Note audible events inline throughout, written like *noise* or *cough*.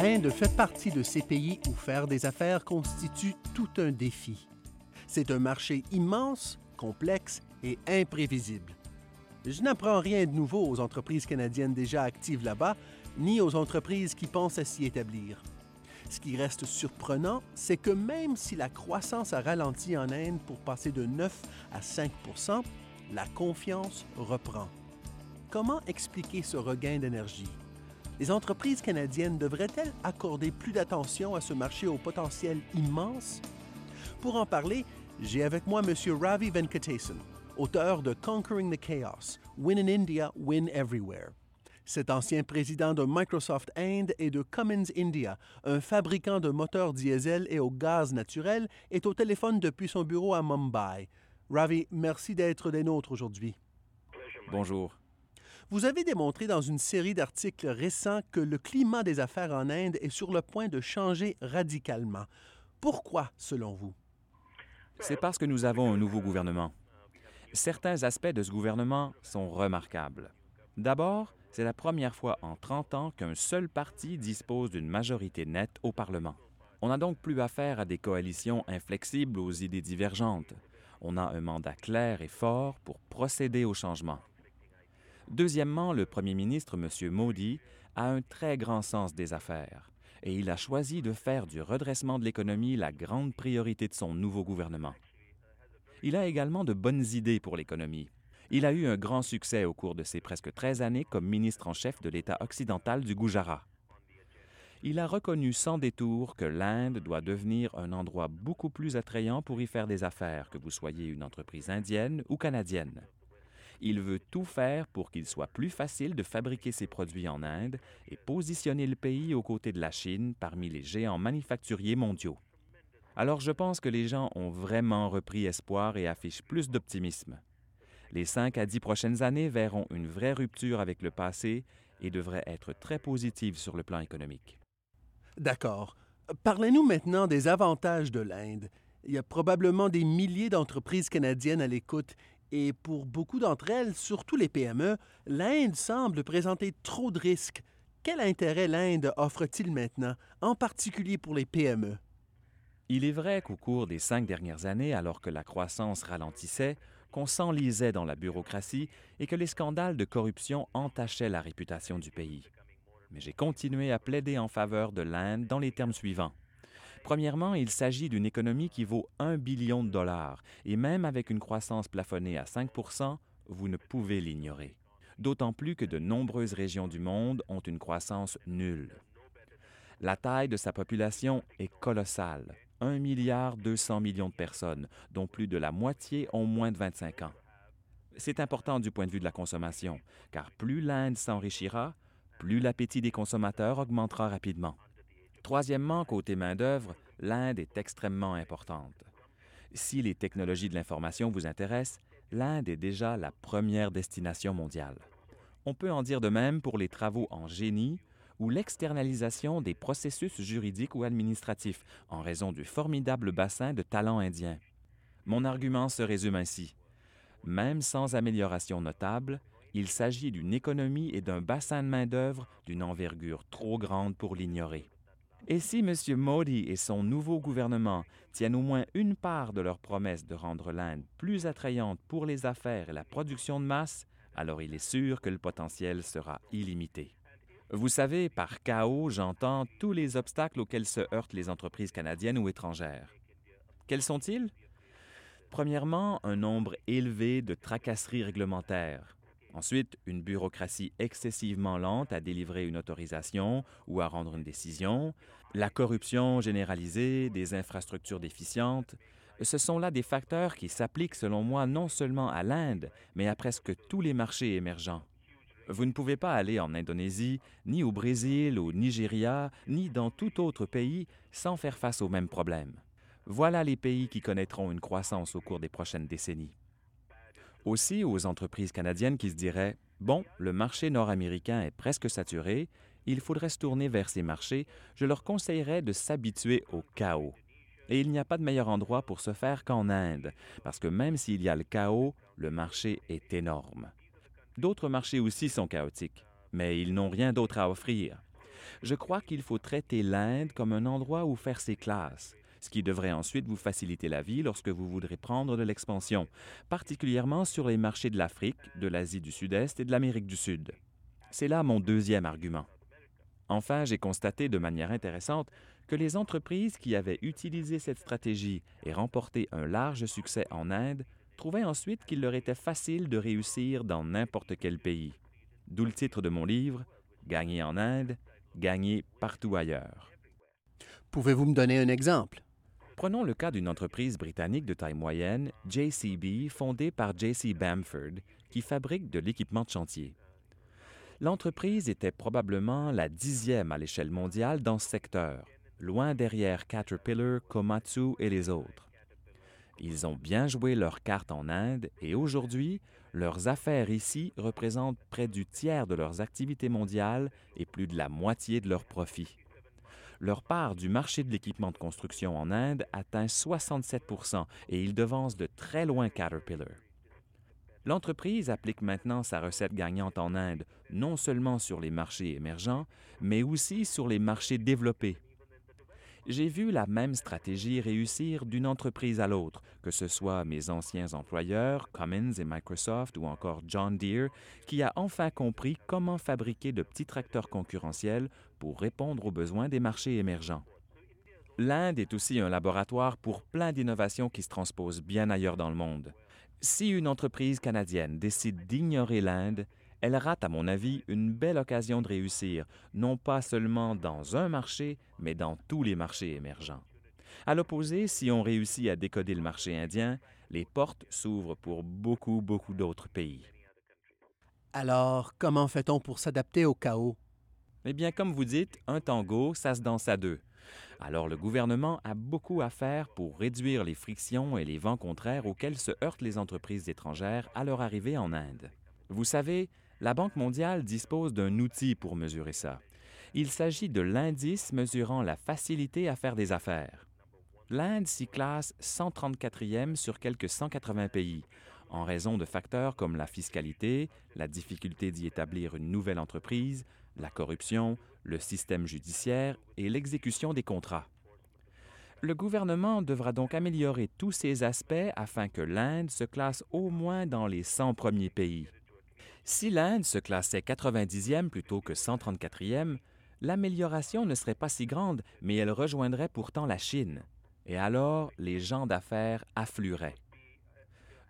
L'Inde fait partie de ces pays où faire des affaires constitue tout un défi. C'est un marché immense, complexe et imprévisible. Je n'apprends rien de nouveau aux entreprises canadiennes déjà actives là-bas, ni aux entreprises qui pensent à s'y établir. Ce qui reste surprenant, c'est que même si la croissance a ralenti en Inde pour passer de 9 à 5% la confiance reprend. Comment expliquer ce regain d'énergie? Les entreprises canadiennes devraient-elles accorder plus d'attention à ce marché au potentiel immense? Pour en parler, j'ai avec moi M. Ravi Venkatesan, auteur de Conquering the Chaos, Win in India, Win Everywhere. Cet ancien président de Microsoft Inde et de Cummins India, un fabricant de moteurs diesel et au gaz naturel, est au téléphone depuis son bureau à Mumbai. Ravi, merci d'être des nôtres aujourd'hui. Bonjour. Vous avez démontré dans une série d'articles récents que le climat des affaires en Inde est sur le point de changer radicalement. Pourquoi, selon vous? C'est parce que nous avons un nouveau gouvernement. Certains aspects de ce gouvernement sont remarquables. D'abord, c'est la première fois en 30 ans qu'un seul parti dispose d'une majorité nette au Parlement. On n'a donc plus affaire à des coalitions inflexibles aux idées divergentes. On a un mandat clair et fort pour procéder au changement. Deuxièmement, le premier ministre, M. Modi, a un très grand sens des affaires et il a choisi de faire du redressement de l'économie la grande priorité de son nouveau gouvernement. Il a également de bonnes idées pour l'économie. Il a eu un grand succès au cours de ses presque 13 années comme ministre en chef de l'État occidental du Gujarat. Il a reconnu sans détour que l'Inde doit devenir un endroit beaucoup plus attrayant pour y faire des affaires, que vous soyez une entreprise indienne ou canadienne. Il veut tout faire pour qu'il soit plus facile de fabriquer ses produits en Inde et positionner le pays aux côtés de la Chine parmi les géants manufacturiers mondiaux. Alors je pense que les gens ont vraiment repris espoir et affichent plus d'optimisme. Les cinq à dix prochaines années verront une vraie rupture avec le passé et devraient être très positives sur le plan économique. D'accord. Parlez-nous maintenant des avantages de l'Inde. Il y a probablement des milliers d'entreprises canadiennes à l'écoute et pour beaucoup d'entre elles, surtout les PME, l'Inde semble présenter trop de risques. Quel intérêt l'Inde offre-t-il maintenant, en particulier pour les PME? Il est vrai qu'au cours des cinq dernières années, alors que la croissance ralentissait, qu'on s'enlisait dans la bureaucratie et que les scandales de corruption entachaient la réputation du pays. Mais j'ai continué à plaider en faveur de l'Inde dans les termes suivants. Premièrement, il s'agit d'une économie qui vaut un billion de dollars, et même avec une croissance plafonnée à 5 vous ne pouvez l'ignorer. D'autant plus que de nombreuses régions du monde ont une croissance nulle. La taille de sa population est colossale, 1 milliard 200 millions de personnes, dont plus de la moitié ont moins de 25 ans. C'est important du point de vue de la consommation, car plus l'Inde s'enrichira, plus l'appétit des consommateurs augmentera rapidement. Troisièmement, côté main-d'œuvre, l'Inde est extrêmement importante. Si les technologies de l'information vous intéressent, l'Inde est déjà la première destination mondiale. On peut en dire de même pour les travaux en génie ou l'externalisation des processus juridiques ou administratifs en raison du formidable bassin de talents indiens. Mon argument se résume ainsi. Même sans amélioration notable, il s'agit d'une économie et d'un bassin de main-d'œuvre d'une envergure trop grande pour l'ignorer. Et si M. Modi et son nouveau gouvernement tiennent au moins une part de leur promesse de rendre l'Inde plus attrayante pour les affaires et la production de masse, alors il est sûr que le potentiel sera illimité. Vous savez, par chaos, j'entends tous les obstacles auxquels se heurtent les entreprises canadiennes ou étrangères. Quels sont-ils? Premièrement, un nombre élevé de tracasseries réglementaires. Ensuite, une bureaucratie excessivement lente à délivrer une autorisation ou à rendre une décision, la corruption généralisée, des infrastructures déficientes. Ce sont là des facteurs qui s'appliquent selon moi non seulement à l'Inde, mais à presque tous les marchés émergents. Vous ne pouvez pas aller en Indonésie, ni au Brésil, au Nigeria, ni dans tout autre pays sans faire face aux mêmes problèmes. Voilà les pays qui connaîtront une croissance au cours des prochaines décennies. Aussi aux entreprises canadiennes qui se diraient Bon, le marché nord-américain est presque saturé, il faudrait se tourner vers ces marchés, je leur conseillerais de s'habituer au chaos. Et il n'y a pas de meilleur endroit pour se faire qu'en Inde, parce que même s'il y a le chaos, le marché est énorme. D'autres marchés aussi sont chaotiques, mais ils n'ont rien d'autre à offrir. Je crois qu'il faut traiter l'Inde comme un endroit où faire ses classes, ce qui devrait ensuite vous faciliter la vie lorsque vous voudrez prendre de l'expansion, particulièrement sur les marchés de l'Afrique, de l'Asie du Sud-Est et de l'Amérique du Sud. C'est là mon deuxième argument. Enfin, j'ai constaté de manière intéressante que les entreprises qui avaient utilisé cette stratégie et remporté un large succès en Inde trouvaient ensuite qu'il leur était facile de réussir dans n'importe quel pays. D'où le titre de mon livre, Gagner en Inde, gagner partout ailleurs. Pouvez-vous me donner un exemple? Prenons le cas d'une entreprise britannique de taille moyenne, JCB, fondée par JC Bamford, qui fabrique de l'équipement de chantier. L'entreprise était probablement la dixième à l'échelle mondiale dans ce secteur, loin derrière Caterpillar, Komatsu et les autres. Ils ont bien joué leur carte en Inde et aujourd'hui, leurs affaires ici représentent près du tiers de leurs activités mondiales et plus de la moitié de leurs profits. Leur part du marché de l'équipement de construction en Inde atteint 67% et ils devancent de très loin Caterpillar. L'entreprise applique maintenant sa recette gagnante en Inde, non seulement sur les marchés émergents, mais aussi sur les marchés développés. J'ai vu la même stratégie réussir d'une entreprise à l'autre, que ce soit mes anciens employeurs, Cummins et Microsoft, ou encore John Deere, qui a enfin compris comment fabriquer de petits tracteurs concurrentiels pour répondre aux besoins des marchés émergents. L'Inde est aussi un laboratoire pour plein d'innovations qui se transposent bien ailleurs dans le monde. Si une entreprise canadienne décide d'ignorer l'Inde, elle rate, à mon avis, une belle occasion de réussir, non pas seulement dans un marché, mais dans tous les marchés émergents. À l'opposé, si on réussit à décoder le marché indien, les portes s'ouvrent pour beaucoup, beaucoup d'autres pays. Alors, comment fait-on pour s'adapter au chaos? Eh bien, comme vous dites, un tango, ça se danse à deux. Alors le gouvernement a beaucoup à faire pour réduire les frictions et les vents contraires auxquels se heurtent les entreprises étrangères à leur arrivée en Inde. Vous savez, la Banque mondiale dispose d'un outil pour mesurer ça. Il s'agit de l'indice mesurant la facilité à faire des affaires. L'Inde s'y classe 134e sur quelques 180 pays, en raison de facteurs comme la fiscalité, la difficulté d'y établir une nouvelle entreprise, la corruption, le système judiciaire et l'exécution des contrats. Le gouvernement devra donc améliorer tous ces aspects afin que l'Inde se classe au moins dans les 100 premiers pays. Si l'Inde se classait 90e plutôt que 134e, l'amélioration ne serait pas si grande, mais elle rejoindrait pourtant la Chine. Et alors, les gens d'affaires afflueraient.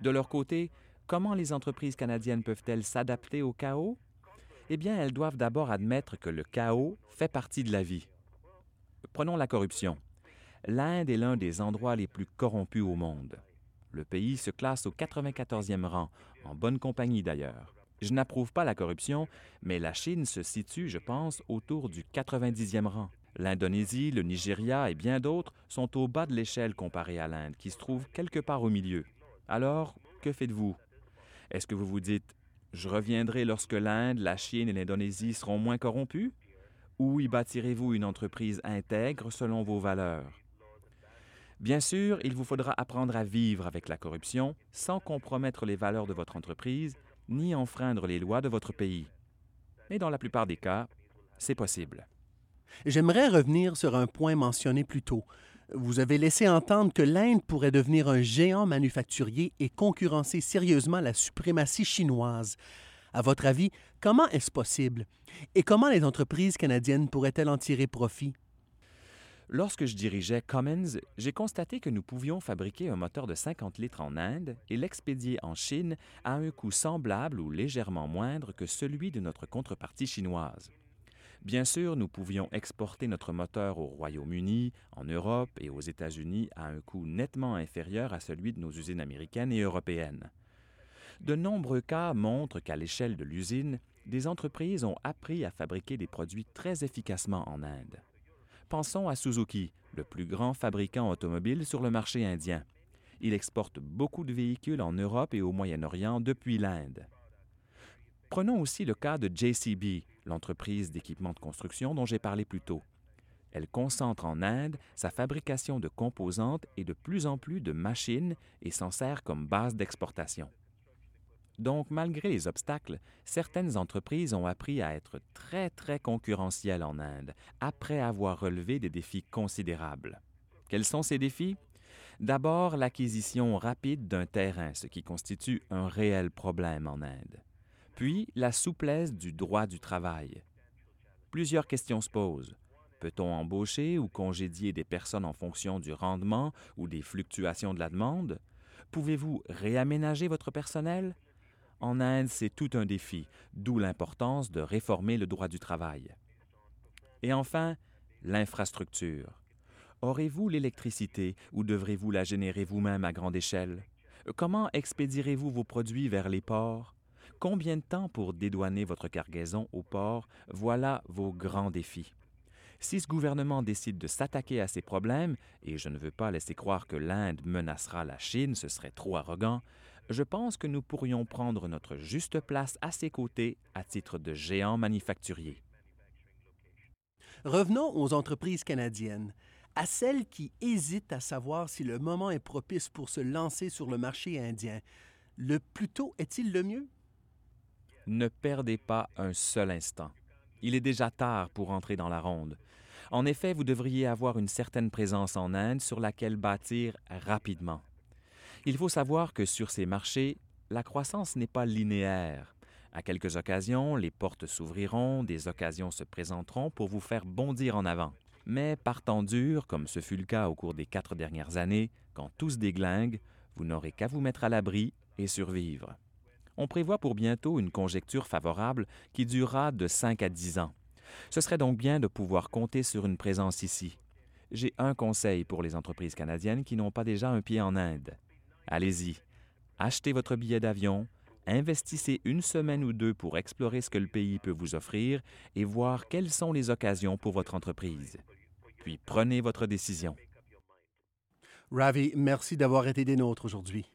De leur côté, comment les entreprises canadiennes peuvent-elles s'adapter au chaos? eh bien, elles doivent d'abord admettre que le chaos fait partie de la vie. Prenons la corruption. L'Inde est l'un des endroits les plus corrompus au monde. Le pays se classe au 94e rang, en bonne compagnie d'ailleurs. Je n'approuve pas la corruption, mais la Chine se situe, je pense, autour du 90e rang. L'Indonésie, le Nigeria et bien d'autres sont au bas de l'échelle comparée à l'Inde, qui se trouve quelque part au milieu. Alors, que faites-vous? Est-ce que vous vous dites je reviendrai lorsque l'Inde, la Chine et l'Indonésie seront moins corrompus? Ou y bâtirez-vous une entreprise intègre selon vos valeurs? Bien sûr, il vous faudra apprendre à vivre avec la corruption sans compromettre les valeurs de votre entreprise ni enfreindre les lois de votre pays. Mais dans la plupart des cas, c'est possible. J'aimerais revenir sur un point mentionné plus tôt, vous avez laissé entendre que l'Inde pourrait devenir un géant manufacturier et concurrencer sérieusement la suprématie chinoise. À votre avis, comment est-ce possible? Et comment les entreprises canadiennes pourraient-elles en tirer profit? Lorsque je dirigeais Cummins, j'ai constaté que nous pouvions fabriquer un moteur de 50 litres en Inde et l'expédier en Chine à un coût semblable ou légèrement moindre que celui de notre contrepartie chinoise. Bien sûr, nous pouvions exporter notre moteur au Royaume-Uni, en Europe et aux États-Unis à un coût nettement inférieur à celui de nos usines américaines et européennes. De nombreux cas montrent qu'à l'échelle de l'usine, des entreprises ont appris à fabriquer des produits très efficacement en Inde. Pensons à Suzuki, le plus grand fabricant automobile sur le marché indien. Il exporte beaucoup de véhicules en Europe et au Moyen-Orient depuis l'Inde. Prenons aussi le cas de JCB, l'entreprise d'équipement de construction dont j'ai parlé plus tôt. Elle concentre en Inde sa fabrication de composantes et de plus en plus de machines et s'en sert comme base d'exportation. Donc, malgré les obstacles, certaines entreprises ont appris à être très, très concurrentielles en Inde, après avoir relevé des défis considérables. Quels sont ces défis? D'abord, l'acquisition rapide d'un terrain, ce qui constitue un réel problème en Inde. Puis, la souplesse du droit du travail. Plusieurs questions se posent. Peut-on embaucher ou congédier des personnes en fonction du rendement ou des fluctuations de la demande? Pouvez-vous réaménager votre personnel? En Inde, c'est tout un défi, d'où l'importance de réformer le droit du travail. Et enfin, l'infrastructure. Aurez-vous l'électricité ou devrez-vous la générer vous-même à grande échelle? Comment expédierez-vous vos produits vers les ports? Combien de temps pour dédouaner votre cargaison au port? Voilà vos grands défis. Si ce gouvernement décide de s'attaquer à ces problèmes, et je ne veux pas laisser croire que l'Inde menacera la Chine, ce serait trop arrogant, je pense que nous pourrions prendre notre juste place à ses côtés à titre de géant manufacturier. Revenons aux entreprises canadiennes, à celles qui hésitent à savoir si le moment est propice pour se lancer sur le marché indien. Le plus tôt est-il le mieux? Ne perdez pas un seul instant. Il est déjà tard pour entrer dans la ronde. En effet, vous devriez avoir une certaine présence en Inde sur laquelle bâtir rapidement. Il faut savoir que sur ces marchés, la croissance n'est pas linéaire. À quelques occasions, les portes s'ouvriront, des occasions se présenteront pour vous faire bondir en avant. Mais partant dur, comme ce fut le cas au cours des quatre dernières années, quand tout se déglingue, vous n'aurez qu'à vous mettre à l'abri et survivre. On prévoit pour bientôt une conjecture favorable qui durera de 5 à 10 ans. Ce serait donc bien de pouvoir compter sur une présence ici. J'ai un conseil pour les entreprises canadiennes qui n'ont pas déjà un pied en Inde. Allez-y, achetez votre billet d'avion, investissez une semaine ou deux pour explorer ce que le pays peut vous offrir et voir quelles sont les occasions pour votre entreprise. Puis prenez votre décision. Ravi, merci d'avoir été des nôtres aujourd'hui.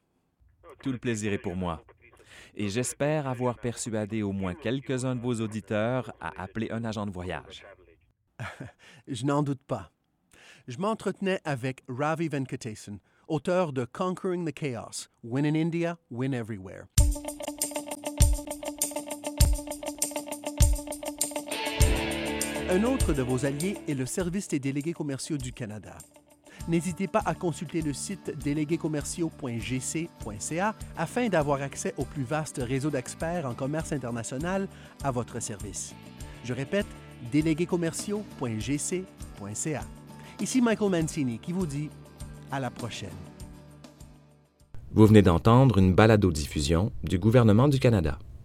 Tout le plaisir est pour moi. Et j'espère avoir persuadé au moins quelques-uns de vos auditeurs à appeler un agent de voyage. *laughs* Je n'en doute pas. Je m'entretenais avec Ravi Venkatesan, auteur de Conquering the Chaos, Win in India, Win Everywhere. Un autre de vos alliés est le Service des délégués commerciaux du Canada. N'hésitez pas à consulter le site déléguéscommerciaux.gc.ca afin d'avoir accès au plus vaste réseau d'experts en commerce international à votre service. Je répète, déléguéscommerciaux.gc.ca. Ici Michael Mancini qui vous dit à la prochaine. Vous venez d'entendre une balado-diffusion du gouvernement du Canada.